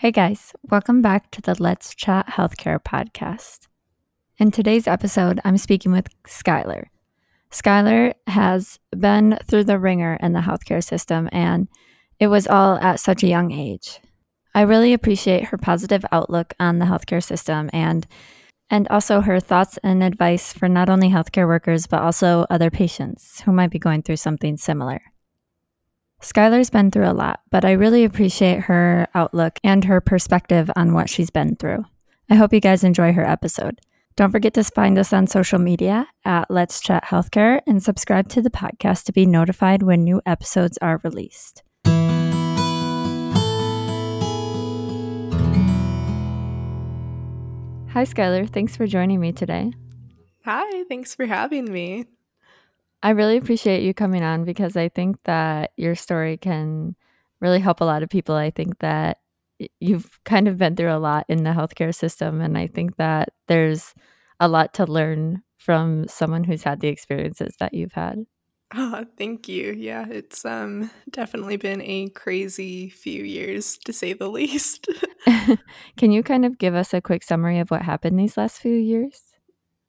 Hey guys, welcome back to the Let's Chat Healthcare podcast. In today's episode, I'm speaking with Skyler. Skyler has been through the ringer in the healthcare system, and it was all at such a young age. I really appreciate her positive outlook on the healthcare system and and also her thoughts and advice for not only healthcare workers but also other patients who might be going through something similar. Skyler's been through a lot, but I really appreciate her outlook and her perspective on what she's been through. I hope you guys enjoy her episode. Don't forget to find us on social media at Let's Chat Healthcare and subscribe to the podcast to be notified when new episodes are released. Hi, Skyler. Thanks for joining me today. Hi, thanks for having me. I really appreciate you coming on because I think that your story can really help a lot of people. I think that you've kind of been through a lot in the healthcare system, and I think that there's a lot to learn from someone who's had the experiences that you've had. Oh, thank you. Yeah, it's um definitely been a crazy few years to say the least. Can you kind of give us a quick summary of what happened these last few years?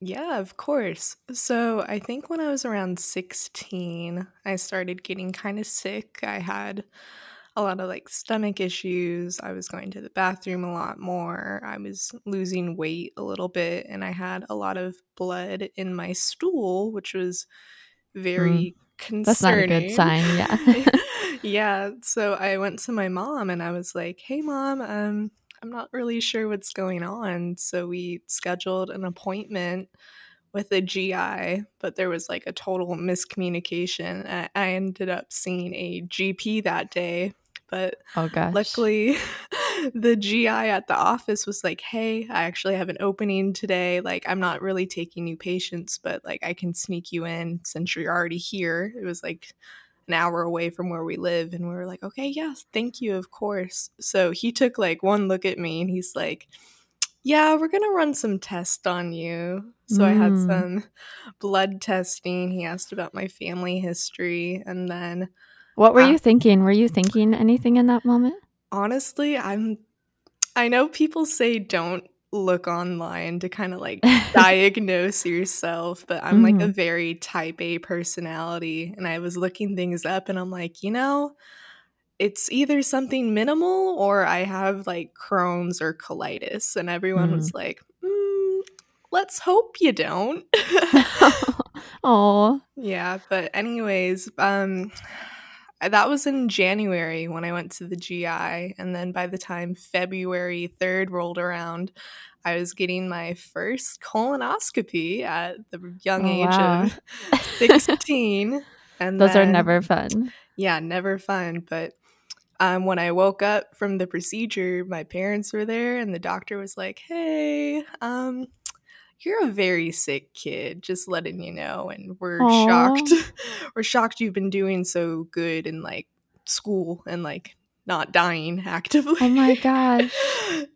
Yeah, of course. So, I think when I was around 16, I started getting kind of sick. I had a lot of like stomach issues. I was going to the bathroom a lot more. I was losing weight a little bit, and I had a lot of blood in my stool, which was very mm, concerning. That's not a good sign, yeah. yeah. So I went to my mom and I was like, "Hey, mom, um, I'm not really sure what's going on. So we scheduled an appointment with a GI, but there was like a total miscommunication. I ended up seeing a GP that day, but oh gosh. luckily the GI at the office was like, "Hey, I actually have an opening today. Like I'm not really taking new patients, but like I can sneak you in since you're already here." It was like an hour away from where we live and we were like okay yes thank you of course so he took like one look at me and he's like yeah we're gonna run some tests on you so mm. i had mm. some blood testing he asked about my family history and then what were uh, you thinking were you thinking anything in that moment honestly i'm i know people say don't look online to kind of like diagnose yourself, but I'm mm-hmm. like a mm-hmm. very type A personality. And I was looking things up and I'm like, you know, it's either something minimal or I have like Crohn's or colitis. And everyone mm. was like, mm, let's hope you don't. Oh, yeah. But, anyways, um, that was in January when I went to the GI. And then by the time February 3rd rolled around, I was getting my first colonoscopy at the young oh, age wow. of 16. and those then, are never fun. Yeah, never fun. But um, when I woke up from the procedure, my parents were there, and the doctor was like, "Hey, um, you're a very sick kid, just letting you know. And we're Aww. shocked. we're shocked you've been doing so good in like school and like not dying actively. Oh my gosh.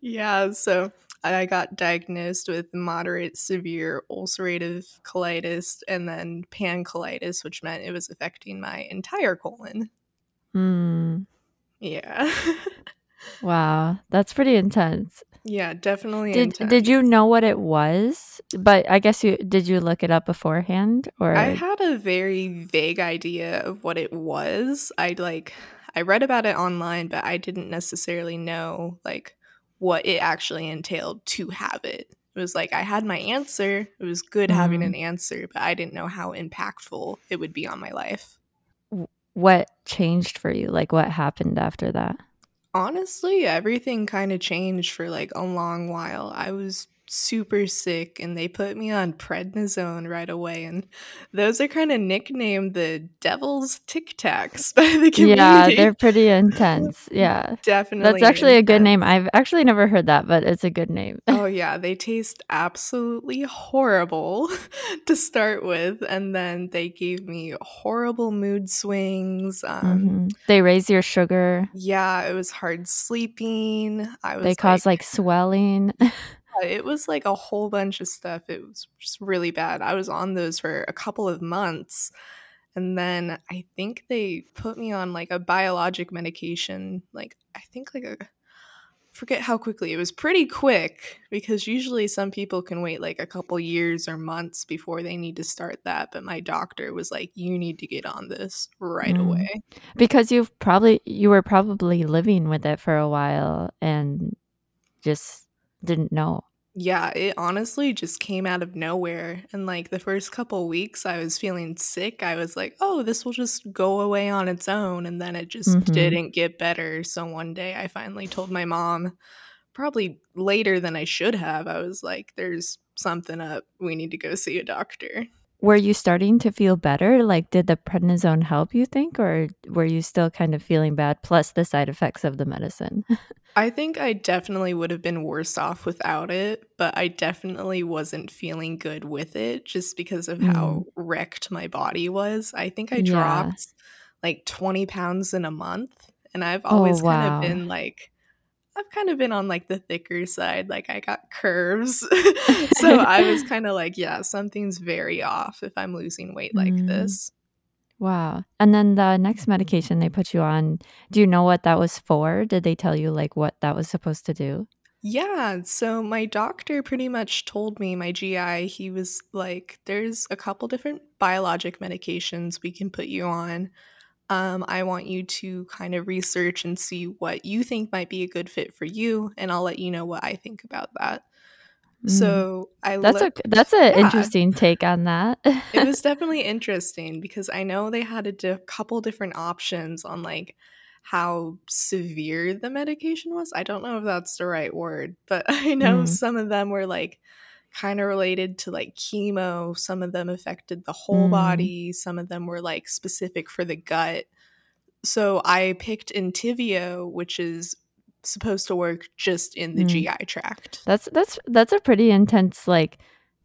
yeah. So I got diagnosed with moderate severe ulcerative colitis and then pancolitis, which meant it was affecting my entire colon. Hmm. Yeah. wow. That's pretty intense. Yeah, definitely. Did intense. Did you know what it was? But I guess you did. You look it up beforehand, or I had a very vague idea of what it was. I like I read about it online, but I didn't necessarily know like what it actually entailed to have it. It was like I had my answer. It was good mm-hmm. having an answer, but I didn't know how impactful it would be on my life. What changed for you? Like what happened after that? Honestly, everything kind of changed for like a long while. I was super sick and they put me on prednisone right away and those are kind of nicknamed the devil's tic tacs by the community. yeah they're pretty intense yeah. Definitely that's actually intense. a good name. I've actually never heard that but it's a good name. Oh yeah they taste absolutely horrible to start with and then they gave me horrible mood swings um, mm-hmm. they raise your sugar. Yeah it was hard sleeping. I was they cause like, like swelling it was like a whole bunch of stuff. It was just really bad. I was on those for a couple of months. And then I think they put me on like a biologic medication, like I think like a forget how quickly it was pretty quick because usually some people can wait like a couple years or months before they need to start that but my doctor was like you need to get on this right Mm. away Because you've probably you were probably living with it for a while and just didn't know. yeah it honestly just came out of nowhere and like the first couple weeks i was feeling sick i was like oh this will just go away on its own and then it just Mhm. didn't get better so one day i finally told my mom probably later than i should have i was like there's something up we need to go see a doctor Were you starting to feel better? Like did the prednisone help you think or were you still kind of feeling bad plus the side effects of the medicine? I think I definitely would have been worse off without it, but I definitely wasn't feeling good with it just because of how wrecked my body was. I think I Mm. Yeah. dropped like 20 pounds in a month, and I've always Oh, kind of been like, I've kind of been on like the thicker side. Like I got curves. so I was kind of like, yeah, something's very off if I'm losing weight like Mm. this. Wow. And then the next medication they put you on, do you know what that was for? Did they tell you like what that was supposed to do? Yeah, so my doctor pretty much told me, my GI, he was like, there's a couple different biologic medications we can put you on. Um, I want you to kind of research and see what you think might be a good fit for you, and I'll let you know what I think about that. Mm. So I That's a that's an yeah, interesting take on that. it was definitely interesting because I know they had a di- couple different options on like how severe the medication was. I don't know if that's the right word, but I know Mm, some of them were like kind of related to like chemo. Some of them affected the whole mm, body. Some of them were like specific for the gut. So I picked Entyvio, which is supposed to work just in the mm. GI tract. That's that's that's a pretty intense like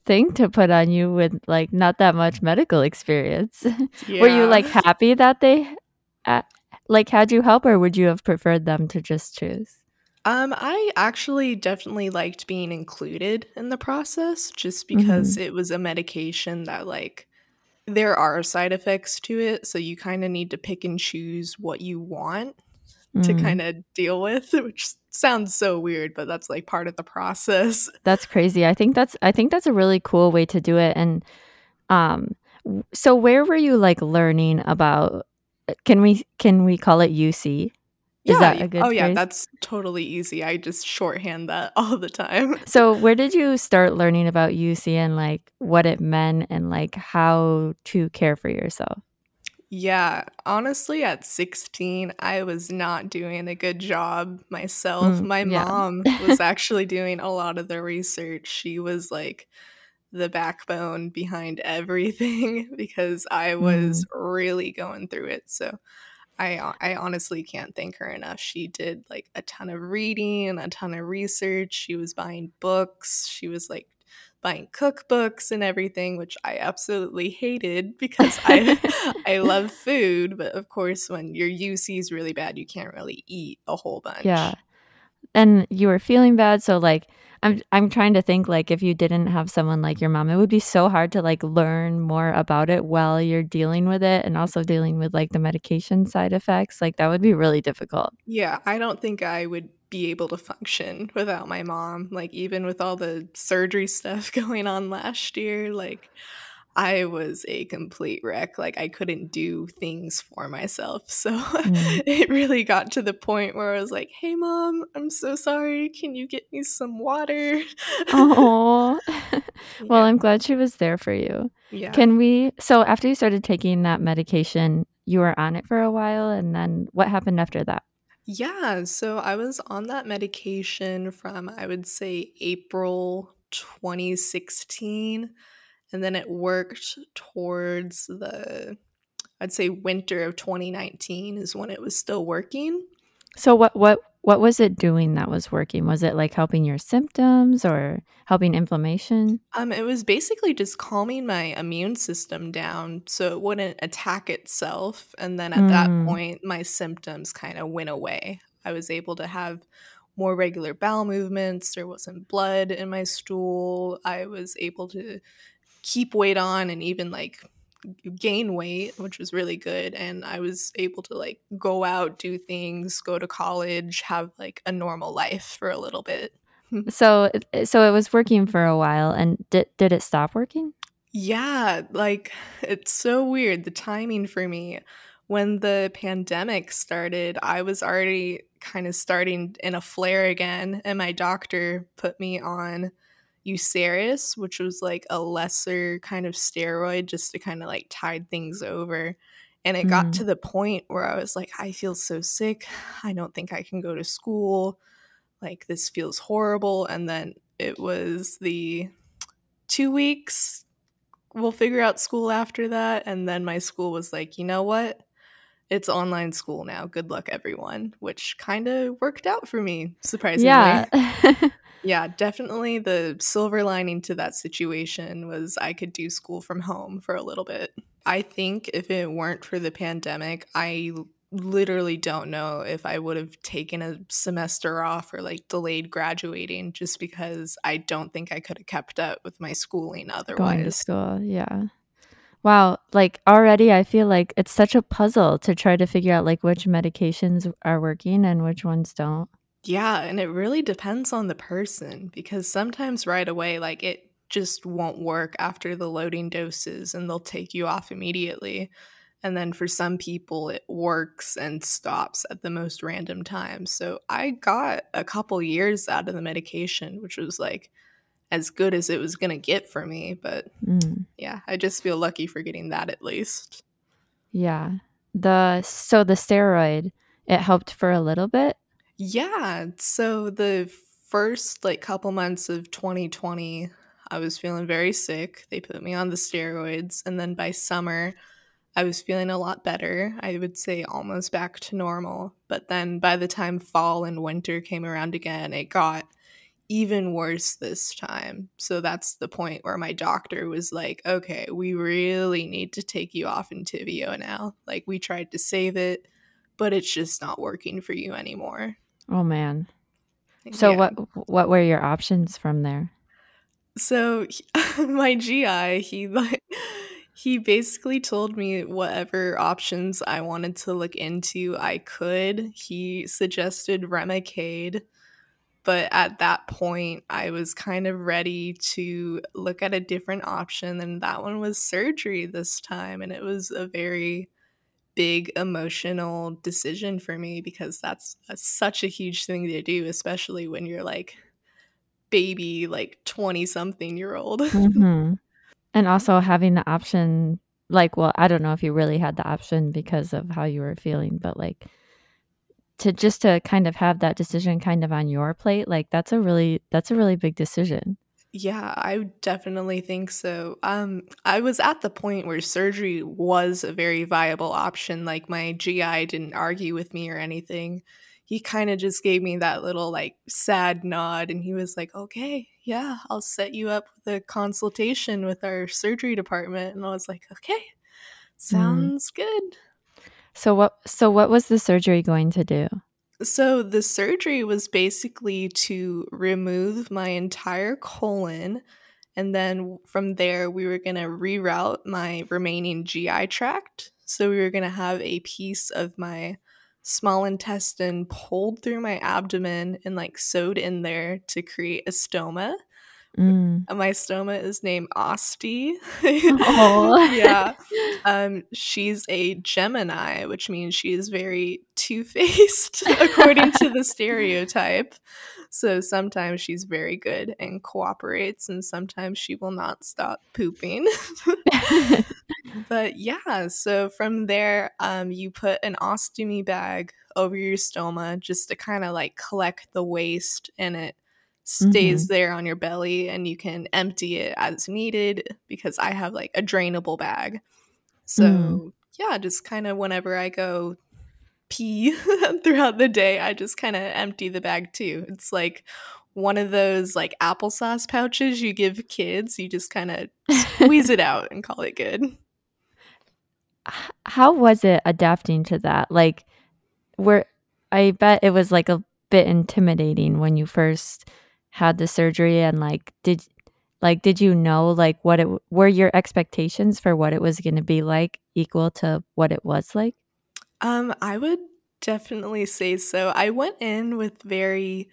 thing to put on you with like not that much medical experience. Were you like happy that they uh, like had you help or would you have preferred them to just choose? Um, I actually definitely liked being included in the process just because Mhm. it was a medication that, like, there are side effects to it. So you kind of need to pick and choose what you want to Mm. kind of deal with, which sounds so weird, but that's like part of the process. That's crazy. I think that's I think that's a really cool way to do it and um w- so where were you like learning about uh, can we can we call it UC? Is Yeah. that a good Oh, yeah. phrase? That's totally easy. I just shorthand that all the time. So where did you start learning about UC and like what it meant and like how to care for yourself? Yeah, honestly, at 16, I was not doing a good job myself. Mm, My yeah. mom was actually doing a lot of the research. She was like the backbone behind everything because I was Mm, really going through it. So I I honestly can't thank her enough. She did like a ton of reading, a ton of research. She was buying books. She was like buying cookbooks and everything, which I absolutely hated because I I love food, but of course when your UC is really bad, you can't really eat a whole bunch. yeah. And you were feeling bad, so like I'm I'm trying to think like if you didn't have someone like your mom, it would be so hard to like learn more about it while you're dealing with it and also dealing with like the medication side effects. Like that would be really difficult. Yeah, I don't think I would be able to function without my mom. Like even with all the surgery stuff going on last year, like I was a complete wreck. Like I couldn't do things for myself. So Mm. it really got to the point where I was like, "Hey mom, I'm so sorry. Can you get me some water?" Oh. well, yeah. I'm glad she was there for you. Yeah. Can we so after you started taking that medication, you were on it for a while and then what happened after that? Yeah, so I was on that medication from I would say April 2016 and then it worked towards the I'd say winter of 2019 is when it was still working. So what what what was it doing that was working? Was it like helping your symptoms or helping inflammation? Um, it was basically just calming my immune system down so it wouldn't attack itself. And then at that Mm, point, my symptoms kind of went away. I was able to have more regular bowel movements. There wasn't blood in my stool. I was able to keep weight on and even like gain weight, which was really good. And I was able to like go out, do things, go to college, have like a normal life for a little bit. so so it was working for a while and did did it stop working? Yeah, like it's so weird the timing for me. When the pandemic started, I was already kind of starting in a flare again, and my doctor put me on Uceris, which was like a lesser kind of steroid just to kind of like tide things over. And it got Mm. to the point where I was like, I feel so sick. I don't think I can go to school. Like, this feels horrible. And then it was the two weeks, we'll figure out school after that. And then my school was like, you know what? It's online school now. Good luck, everyone, which kind of worked out for me, surprisingly. Yeah. Yeah, definitely the silver lining to that situation was I could do school from home for a little bit. I think if it weren't for the pandemic, I literally don't know if I would have taken a semester off or like delayed graduating just because I don't think I could have kept up with my schooling otherwise. Going to school. Yeah. Wow, like already I feel like it's such a puzzle to try to figure out like which medications are working and which ones don't. Yeah, and it really depends on the person because sometimes right away, like it just won't work after the loading doses and they'll take you off immediately. And then for some people, it works and stops at the most random times. So I got a couple years out of the medication, which was like as good as it was going to get for me. But Mm. yeah, I just feel lucky for getting that at least. Yeah. The so the steroid it helped for a little bit. Yeah. So the first like couple months of 2020, I was feeling very sick. They put me on the steroids. And then by summer, I was feeling a lot better. I would say almost back to normal. But then by the time fall and winter came around again, it got even worse this time. So that's the point where my doctor was like, okay, we really need to take you off Entyvio now. Like, we tried to save it, but it's just not working for you anymore. Oh man. So Yeah. what what were your options from there? So he- my GI, he like he basically told me whatever options I wanted to look into, I could. He suggested Remicade, but at that point, I was kind of ready to look at a different option, and that one was surgery this time, and it was a very big emotional decision for me because that's, that's such a huge thing to do, especially when you're like baby, like 20 something year old. hmm And also having the option like well, I don't know if you really had the option because of how you were feeling, but like to just to kind of have that decision kind of on your plate, like that's a really that's a really big decision. Yeah, I definitely think so. Um, I was at the point where surgery was a very viable option. Like my GI didn't argue with me or anything. He kind of just gave me that little like sad nod and he was like, "Okay, yeah, I'll set you up with a consultation with our surgery department." And I was like, "Okay. Sounds good." So what so what was the surgery going to do? So the surgery was basically to remove my entire colon and then from there we were going to reroute my remaining GI tract. So we were going to have a piece of my small intestine pulled through my abdomen and like sewed in there to create a stoma. Mm. And my stoma is named Ostie. Aw. yeah. Um, she's a Gemini, which means she is very two faced, according to the stereotype. So sometimes she's very good and cooperates, and sometimes she will not stop pooping. but yeah, so from there, um, you put an ostomy bag over your stoma just to kind of like collect the waste, in it stays there on your belly, and you can empty it as needed because I have like a drainable bag. So Mm. yeah, just kind of whenever I go pee throughout the day, I just kind of empty the bag too. It's like one of those like applesauce pouches you give kids. You just kind of squeeze it out and call it good. How was it adapting to that? Like where I bet it was like a bit intimidating when you first had the surgery and like did Like, did you know like what it were your expectations for what it was going to be like equal to what it was like? Um, I would definitely say so. I went in with very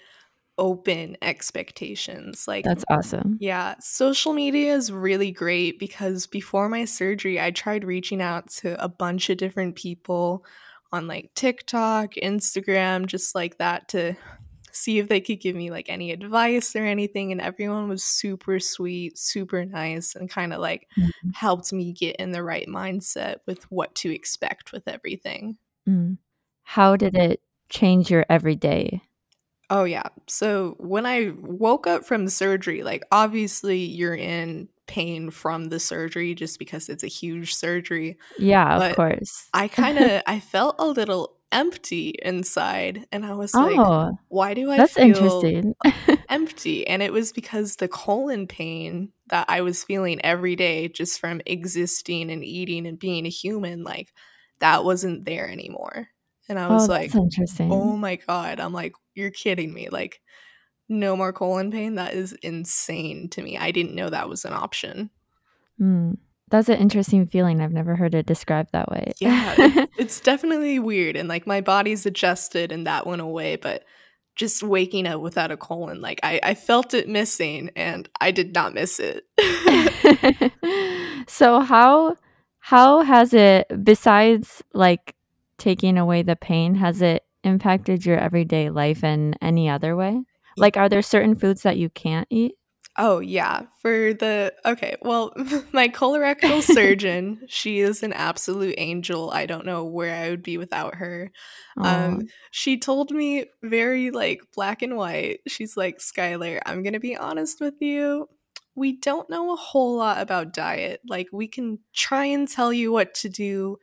open expectations. Like, That's awesome. yeah, social media is really great because before my surgery, I tried reaching out to a bunch of different people on like TikTok, Instagram, just like that to see if they could give me like any advice or anything. And everyone was super sweet, super nice, and kind of like Mhm. helped me get in the right mindset with what to expect with everything. Mm. How did it change your everyday? Oh, yeah. So when I woke up from surgery, like obviously you're in pain from the surgery just because it's a huge surgery. Yeah, of course. I kind of I felt a little empty inside and I was like, Oh, why do I that's feel interesting. empty? And it was because the colon pain that I was feeling every day just from existing and eating and being a human, like that wasn't there anymore. And I Oh, was that's like, oh my God. I'm like, you're kidding me. Like, no more colon pain. That is insane to me. I didn't know that was an option. Mm. That's an interesting feeling. I've never heard it described that way. Yeah, it's it's definitely weird. And like my body's adjusted and that went away, but just waking up without a colon, like I, I felt it missing and I did not miss it. So how how has it besides like taking away the pain, has it impacted your everyday life in any other way? Like are there certain foods that you can't eat? Oh, yeah. For the okay, well, my colorectal surgeon, she is an absolute angel. I don't know where I would be without her. Um, she told me very like black and white. She's like, Skyler, I'm gonna be honest with you. We don't know a whole lot about diet. Like, we can try and tell you what to do,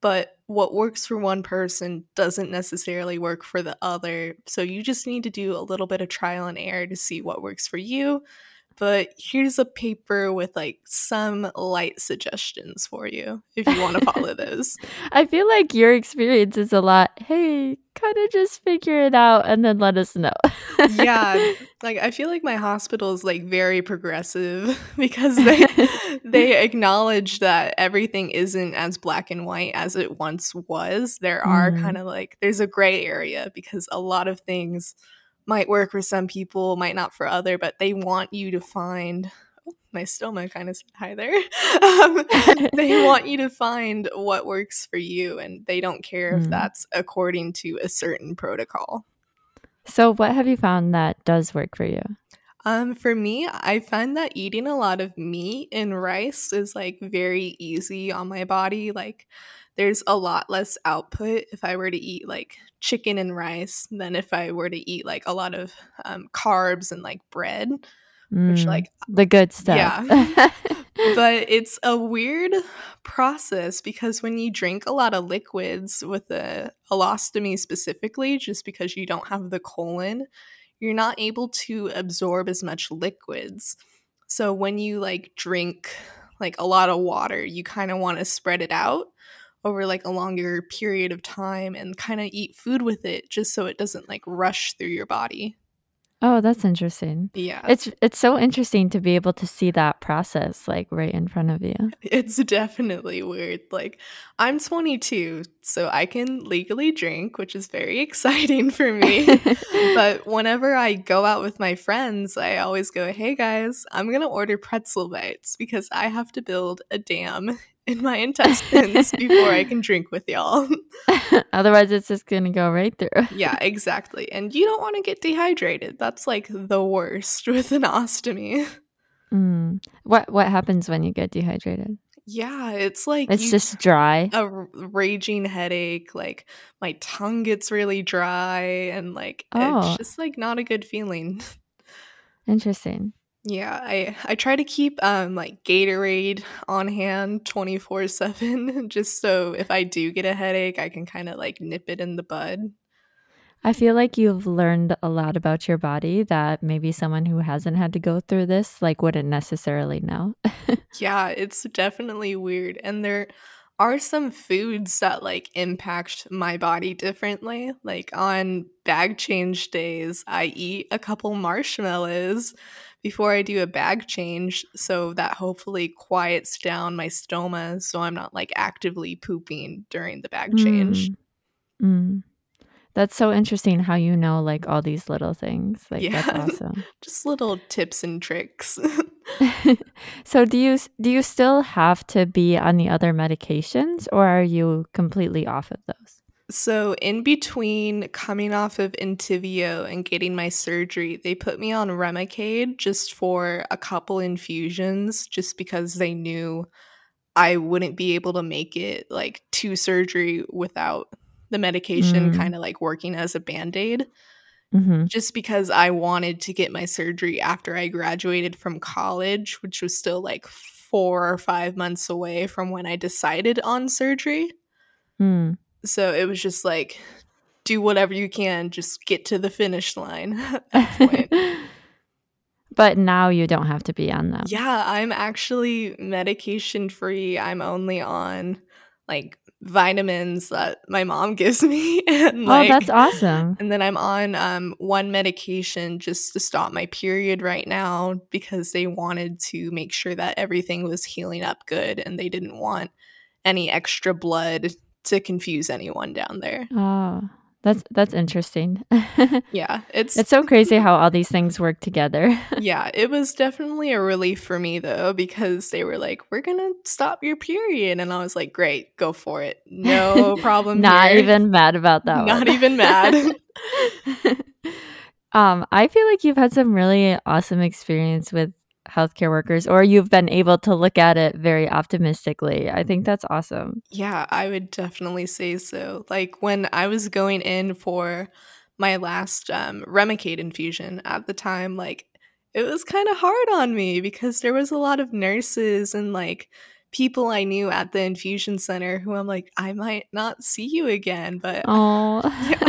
but what works for one person doesn't necessarily work for the other. So you just need to do a little bit of trial and error to see what works for you but here's a paper with like some light suggestions for you if you want to follow those. I feel like your experience is a lot, hey, kind of just figure it out and then let us know. Yeah, like I feel like my hospital is like very progressive because they they acknowledge that everything isn't as black and white as it once was. There are Mm. kind of like there's a gray area because a lot of things might work for some people, might not for other, but they want you to find oh, my stoma kind of said hi there. um, they want you to find what works for you, and they don't care if Mm. that's according to a certain protocol. So what have you found that does work for you? Um, for me, I find that eating a lot of meat and rice is like very easy on my body. Like, there's a lot less output if I were to eat like chicken and rice than if I were to eat like a lot of um, carbs and like bread, which, Mm. like, The good stuff. yeah. but it's a weird process because when you drink a lot of liquids with a ileostomy specifically just because you don't have the colon you're not able to absorb as much liquids so when you like drink like a lot of water you kind of want to spread it out over like a longer period of time and kind of eat food with it just so it doesn't like rush through your body Oh, that's interesting. yeah It's it's so interesting to be able to see that process like right in front of you. It's definitely weird. Like, I'm 22, so I can legally drink, which is very exciting for me. but whenever I go out with my friends, I always go, hey guys, I'm going to order pretzel bites because I have to build a dam in my intestines before I can drink with y'all. Otherwise, it's just gonna go right through. yeah, exactly. And you don't want to get dehydrated. That's like the worst with an ostomy. Mm. What what happens when you get dehydrated? Yeah, it's like It's just dry. a raging headache like my tongue gets really dry and like it's Oh, just like not a good feeling interesting. Yeah i i try to keep um like gatorade on hand 24 7 just so if i do get a headache i can kind of like nip it in the bud I feel like you've learned a lot about your body that maybe someone who hasn't had to go through this like wouldn't necessarily know. yeah it's definitely weird and there are some foods that like impact my body differently like on bag change days i eat a couple marshmallows before I do a bag change so that hopefully quiets down my stoma so I'm not like actively pooping during the bag change. Mm. Mm. That's so interesting how you know like all these little things. Like Yeah. that's awesome. Just little tips and tricks. so do you do you still have to be on the other medications or are you completely off of those? So, in between coming off of Entyvio and getting my surgery, they put me on Remicade just for a couple infusions, just because they knew I wouldn't be able to make it like to surgery without the medication Mm. kind of like working as a band aid. Mhm. Just because I wanted to get my surgery after I graduated from college, which was still like four or five months away from when I decided on surgery. Mm. So it was just like, do whatever you can, just get to the finish line at that point. but now you don't have to be on them. yeah, I'm actually medication free. I'm only on like vitamins that my mom gives me. And like, oh, that's awesome. And then I'm on um, one medication just to stop my period right now because they wanted to make sure that everything was healing up good and they didn't want any extra blood to confuse anyone down there. Oh, that's that's interesting. Yeah, it's, it's so crazy how all these things work together. yeah, it was definitely a relief for me though because they were like, "We're gonna stop your period," and I was like, "Great, go for it, no problem." Not here. even mad about that not even mad. um, I feel like you've had some really awesome experience with healthcare workers, or you've been able to look at it very optimistically. I think that's awesome. Yeah, I would definitely say so. Like when I was going in for my last um, Remicade infusion at the time, like it was kind of hard on me because there was a lot of nurses and like people I knew at the infusion center who I'm like, I might not see you again, but Oh.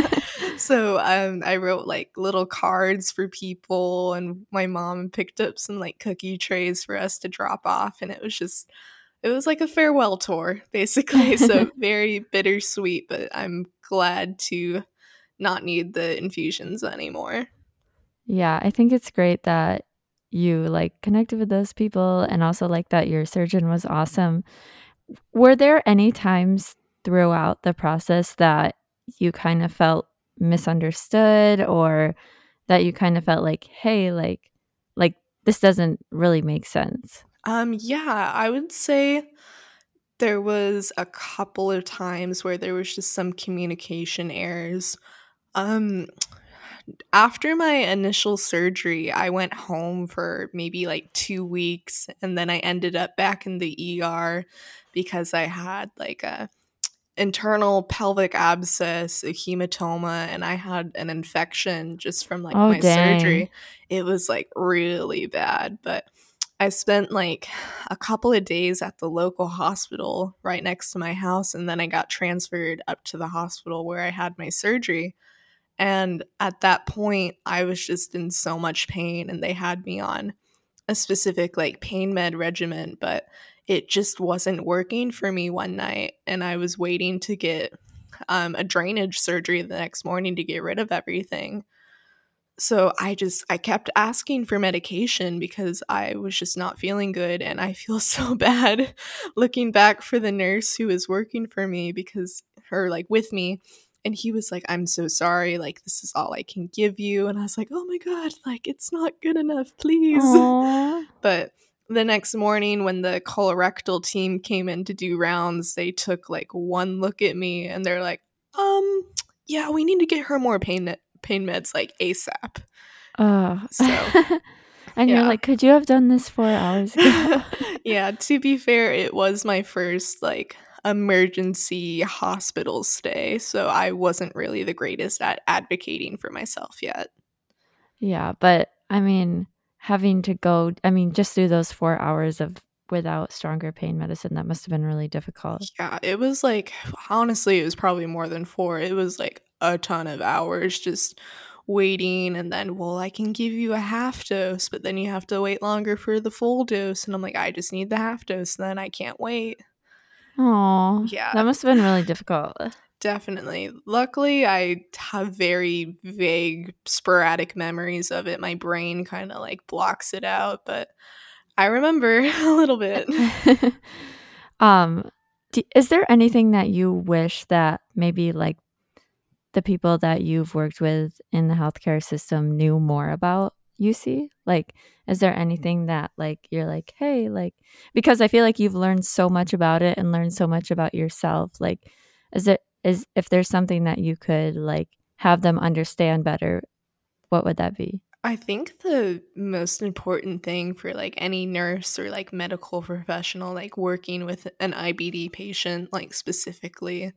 So um, I wrote like little cards for people, and my mom picked up some like cookie trays for us to drop off, and it was just it was like a farewell tour basically. so very bittersweet, but I'm glad to not need the infusions anymore. yeah. I think it's great that you like connected with those people, and also like that your surgeon was awesome. Were there any times throughout the process that you kind of felt misunderstood or that you kind of felt like hey like like this doesn't really make sense Um, yeah, I would say there was a couple of times where there was just some communication errors. Um, after my initial surgery, I went home for maybe like two weeks, and then I ended up back in the ER because I had like a internal pelvic abscess, a hematoma, and I had an infection just from like Oh, my dang. surgery. It was like really bad, but I spent like a couple of days at the local hospital right next to my house, and then I got transferred up to the hospital where I had my surgery. And at that point, I was just in so much pain, and they had me on a specific like pain med regimen, but it just wasn't working for me one night. And I was waiting to get um, a drainage surgery the next morning to get rid of everything. So I just I kept asking for medication because I was just not feeling good and I feel so bad looking back for the nurse who was working for me because her like with me and he was like I'm so sorry like this is all I can give you and I was like oh my god like it's not good enough please Aw. but the next morning when the colorectal team came in to do rounds they took like one look at me and they're like um yeah we need to get her more pain pain meds like asap Oh. So, and you're like could you have done this four hours ago? Yeah to be fair it was my first like emergency hospital stay so i wasn't really the greatest at advocating for myself yet. Yeah but i mean having to go i mean just through those four hours of without stronger pain medicine that must have been really difficult. Yeah it was like honestly it was probably more than four. It was like a ton of hours just waiting and then well i can give you a half dose but then you have to wait longer for the full dose. And i'm like i just need the half dose then i can't wait. Oh Yeah. that must have been really difficult definitely. Luckily, I have very vague, sporadic memories of it. My brain kind of like blocks it out, but I remember a little bit. um, is there anything that you wish that maybe like the people that you've worked with in the healthcare system knew more about UC? Like, is there anything that like you're like, hey, like because I feel like you've learned so much about it and learned so much about yourself. Like, is it is if there's something that you could like have them understand better, what would that be? I think the most important thing for like any nurse or like medical professional like working with an IBD patient like specifically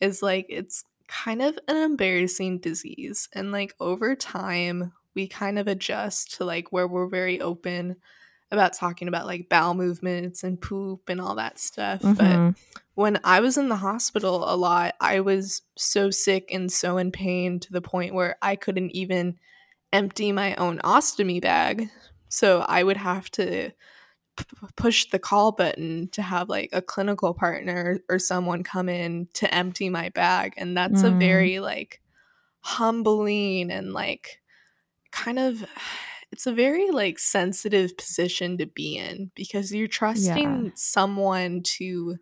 is like it's kind of an embarrassing disease and like over time we kind of adjust to like where we're very open about talking about like bowel movements and poop and all that stuff. Mm-hmm. But when I was in the hospital a lot, I was so sick and so in pain to the point where I couldn't even empty my own ostomy bag. So I would have to p- push the call button to have like a clinical partner or someone come in to empty my bag. And that's mm. a very like humbling and like kind of it's a very like sensitive position to be in because you're trusting yeah. someone to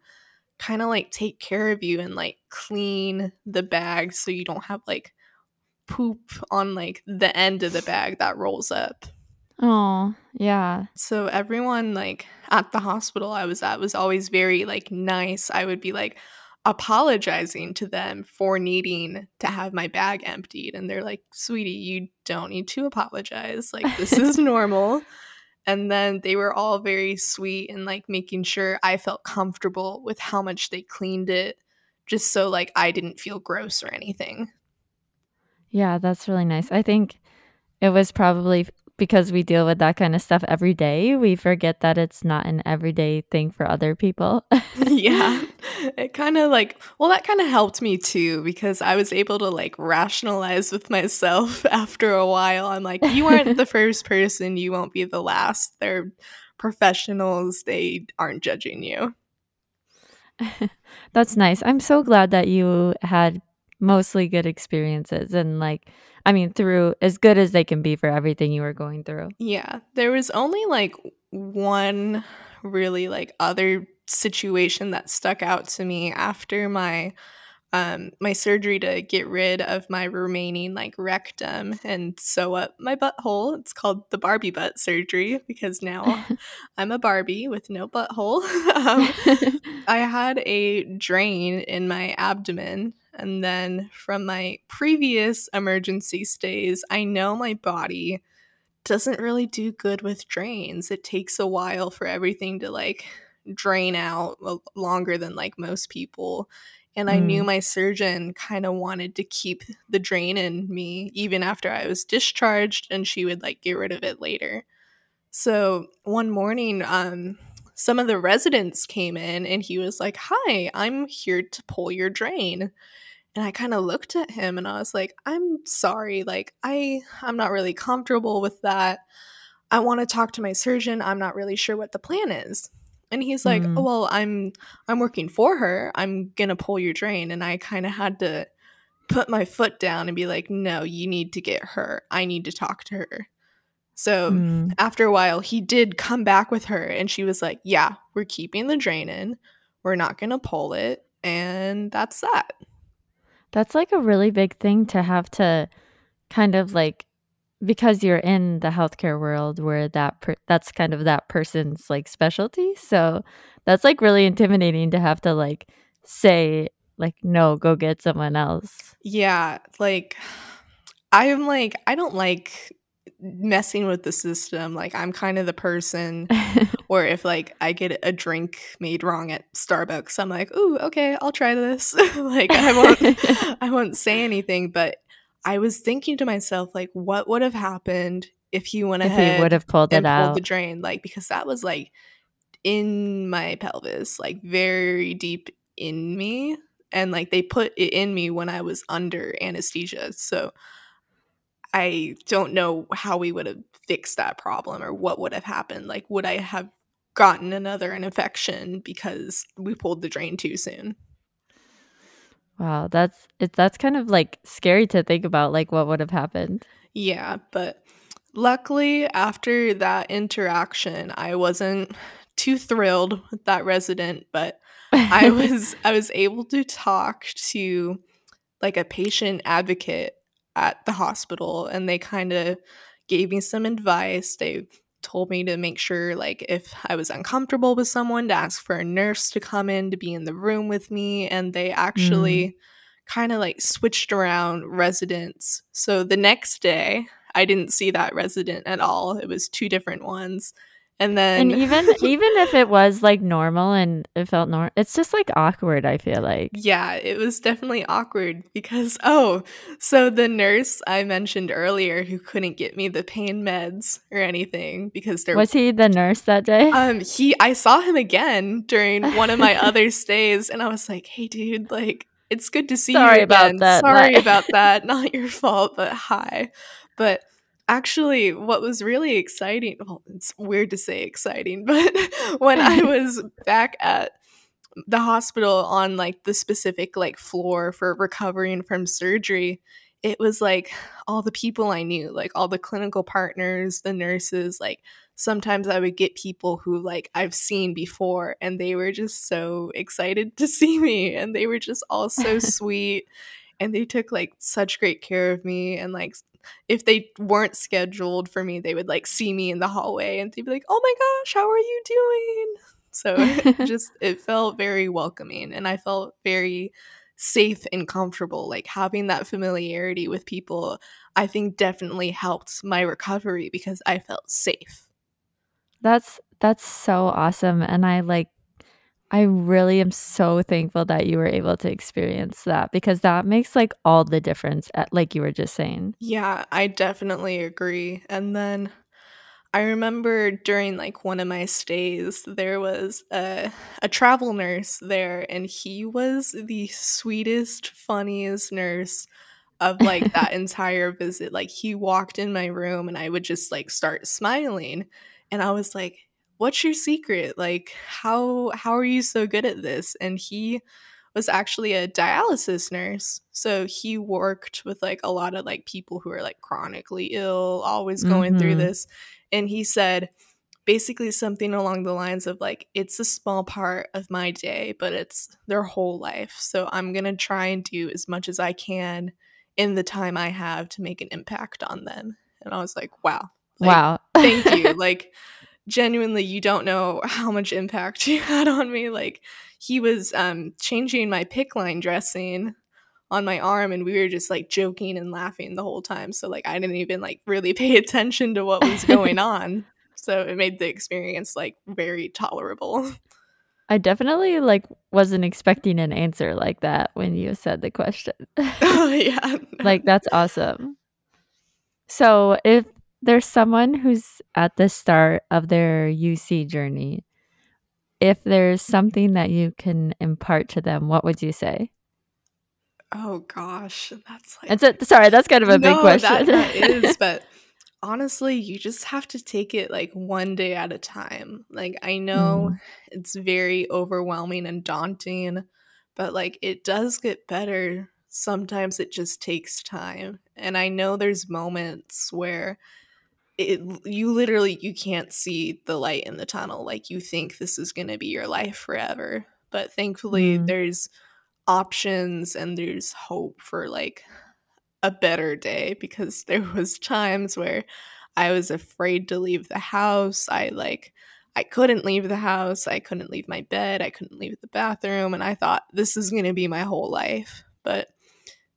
kind of like take care of you and like clean the bag so you don't have like poop on like the end of the bag that rolls up. Oh, yeah. So everyone like at the hospital I was at was always very like nice. I would be like apologizing to them for needing to have my bag emptied and they're like, "Sweetie, you don't need to apologize. Like this is normal." And then they were all very sweet and like making sure I felt comfortable with how much they cleaned it just so like I didn't feel gross or anything. Yeah, that's really nice. I think it was probably because we deal with that kind of stuff every day, we forget that it's not an everyday thing for other people. yeah. It kind of like, well, that kind of helped me too because I was able to like rationalize with myself after a while. I'm like, you aren't the first person, you won't be the last. They're professionals, they aren't judging you. That's nice. I'm so glad that you had mostly good experiences and like I mean through as good as they can be for everything you were going through. Yeah. There was only like one really like other situation that stuck out to me after my um my surgery to get rid of my remaining like rectum and sew up my butthole. It's called the Barbie butt surgery because now I'm a Barbie with no butthole. um, I had a drain in my abdomen and then from my previous emergency stays, I know my body doesn't really do good with drains. It takes a while for everything to like drain out longer than like most people. And I knew mm. my surgeon kind of wanted to keep the drain in me even after I was discharged and she would like get rid of it later. So one morning, um, some of the residents came in and he was like, Hi, I'm here to pull your drain. And I kind of looked at him and I was like, I'm sorry. Like, I, I'm not really comfortable with that. I want to talk to my surgeon. I'm not really sure what the plan is. And he's like, mm. oh, well, I'm, I'm working for her. I'm going to pull your drain. And I kind of had to put my foot down and be like, no, you need to get her. I need to talk to her. So mm. after a while, he did come back with her and she was like, yeah, we're keeping the drain in. We're not going to pull it. And that's that. That's like a really big thing to have to kind of like because you're in the healthcare world where that per- that's kind of that person's like specialty. So that's like really intimidating to have to like say like no, go get someone else. Yeah, like I am like I don't like messing with the system. Like I'm kind of the person or if like I get a drink made wrong at Starbucks, I'm like, "Ooh, okay, I'll try this." like I won't I won't say anything, but I was thinking to myself like what would have happened if he went if ahead he would have pulled it out the drain like because that was like in my pelvis, like very deep in me and like they put it in me when I was under anesthesia. So I don't know how we would have fixed that problem or what would have happened. Like, would I have gotten another infection because we pulled the drain too soon? Wow, that's it, that's kind of like scary to think about like what would have happened. Yeah, but luckily after that interaction, I wasn't too thrilled with that resident, but I was I was able to talk to like a patient advocate at the hospital and they kind of gave me some advice. They told me to make sure like if I was uncomfortable with someone to ask for a nurse to come in to be in the room with me and they actually mm. kind of like switched around residents. So the next day I didn't see that resident at all. It was two different ones. And then And even even if it was like normal and it felt normal, it's just like awkward, I feel like. Yeah, it was definitely awkward because oh, so the nurse I mentioned earlier who couldn't get me the pain meds or anything because there Was he the nurse that day? Um he I saw him again during one of my other stays and I was like, "Hey dude, like it's good to see Sorry you about that. Sorry about that. Not your fault, but hi." But actually what was really exciting well it's weird to say exciting but when i was back at the hospital on like the specific like floor for recovering from surgery it was like all the people i knew like all the clinical partners the nurses like sometimes i would get people who like i've seen before and they were just so excited to see me and they were just all so sweet and they took like such great care of me and like if they weren't scheduled for me, they would like see me in the hallway and they'd be like, "Oh my gosh, how are you doing?" So it just it felt very welcoming and I felt very safe and comfortable. Like having that familiarity with people, I think definitely helped my recovery because I felt safe. That's that's so awesome and I like I really am so thankful that you were able to experience that because that makes like all the difference, at, like you were just saying. Yeah, I definitely agree. And then I remember during like one of my stays, there was a, a travel nurse there, and he was the sweetest, funniest nurse of like that entire visit. Like, he walked in my room, and I would just like start smiling. And I was like, what's your secret? Like how how are you so good at this? And he was actually a dialysis nurse so he worked with like a lot of like people who are like chronically ill always going mm-hmm. through this and he said basically something along the lines of like it's a small part of my day but it's their whole life so i'm going to try and do as much as i can in the time i have to make an impact on them. And i was like wow like, wow. thank you like genuinely you don't know how much impact he had on me. Like he was um changing my PICC line dressing on my arm and we were just like joking and laughing the whole time. So like i didn't even like really pay attention to what was going on. So it made the experience like very tolerable. I definitely like wasn't expecting an answer like that when you said the question. Oh yeah. Like that's awesome. So if there's someone who's at the start of their UC journey, if there's something that you can impart to them, what would you say? Oh gosh, that's like it's a, sorry, that's kind of a no, big question. that, that is, but honestly, you just have to take it like one day at a time. Like I know mm. it's very overwhelming and daunting, but like it does get better. Sometimes it just takes time. And I know there's moments where it, you literally you can't see the light in the tunnel like you think this is going to be your life forever but thankfully mm. there's options and there's hope for like a better day because there was times where i was afraid to leave the house i like i couldn't leave the house i couldn't leave my bed i couldn't leave the bathroom and i thought this is going to be my whole life but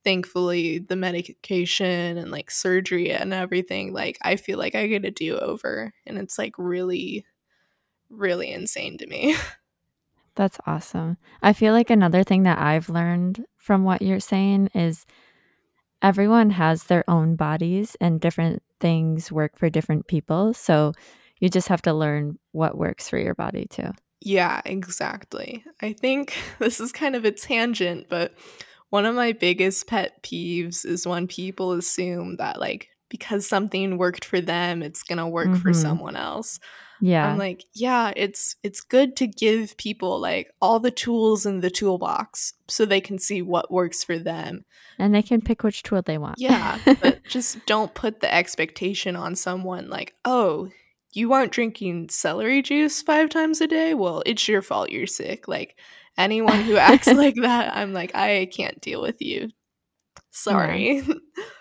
thankfully the medication and like surgery and everything like i feel like i get a do-over and it's like really really insane to me. That's awesome. I feel like another thing that i've learned from what you're saying is everyone has their own bodies and different things work for different people so you just have to learn what works for your body too. Yeah exactly. I think this is kind of a tangent but one of my biggest pet peeves is when people assume that like because something worked for them, it's going to work mm-hmm. for someone else. Yeah. I'm like, yeah, it's it's good to give people like all the tools in the toolbox so they can see what works for them. And they can pick which tool they want. Yeah. but just don't put the expectation on someone like, "Oh, you aren't drinking celery juice 5 times a day? Well, it's your fault you're sick." Like anyone who acts like that, I'm like, I can't deal with you. Sorry.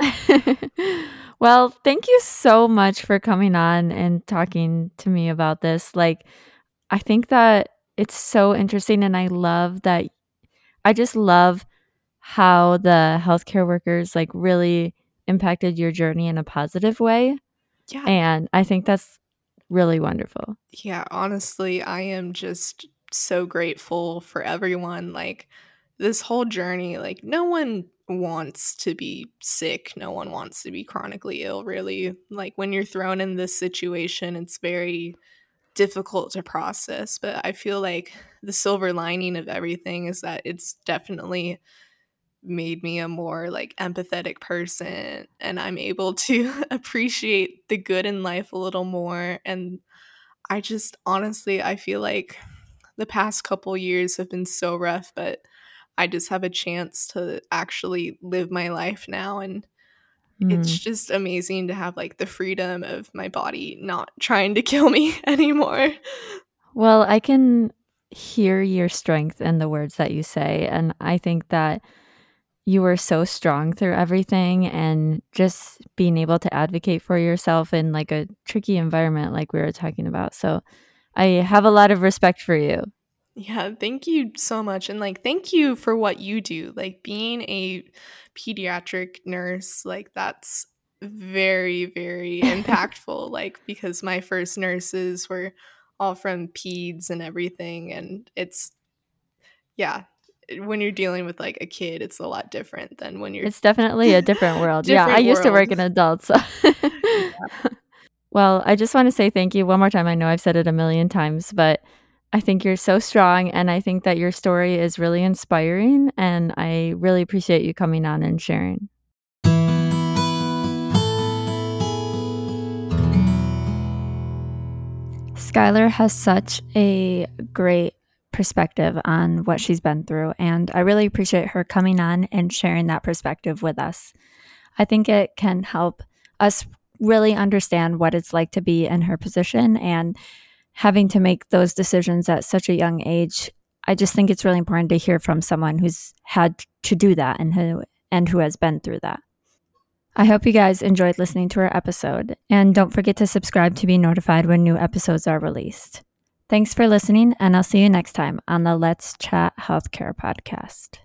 Well, thank you so much for coming on and talking to me about this. Like, I think that it's so interesting, and I love that. I just love how the healthcare workers like really impacted your journey in a positive way. Yeah. And I think that's really wonderful. Yeah, honestly, I am just so grateful for everyone. Like, this whole journey, like, no one wants to be sick. No one wants to be chronically ill, really. Like when you're thrown in this situation, it's very difficult to process. But I feel like the silver lining of everything is that it's definitely made me a more like empathetic person and I'm able to appreciate the good in life a little more and I just honestly I feel like the past couple years have been so rough but I just have a chance to actually live my life now and mm. it's just amazing to have like the freedom of my body not trying to kill me anymore. Well, I can hear your strength in the words that you say and I think that you were so strong through everything and just being able to advocate for yourself in like a tricky environment like we were talking about. So I have a lot of respect for you. Yeah, thank you so much. And like, thank you for what you do. Like, being a pediatric nurse, like, that's very, very impactful. like, because my first nurses were all from peds and everything. And it's, yeah, when you're dealing with like a kid, it's a lot different than when you're. It's definitely a different world. different yeah, I used to work in adults. So. yeah. Well, I just want to say thank you one more time. I know I've said it a million times, but I think you're so strong and I think that your story is really inspiring and I really appreciate you coming on and sharing. Skyler has such a great perspective on what she's been through, and I really appreciate her coming on and sharing that perspective with us. I think it can help us really understand what it's like to be in her position and having to make those decisions at such a young age, I just think it's really important to hear from someone who's had to do that and who and who has been through that. I hope you guys enjoyed listening to our episode, and don't forget to subscribe to be notified when new episodes are released. Thanks for listening, and I'll see you next time on the Let's Chat Healthcare podcast.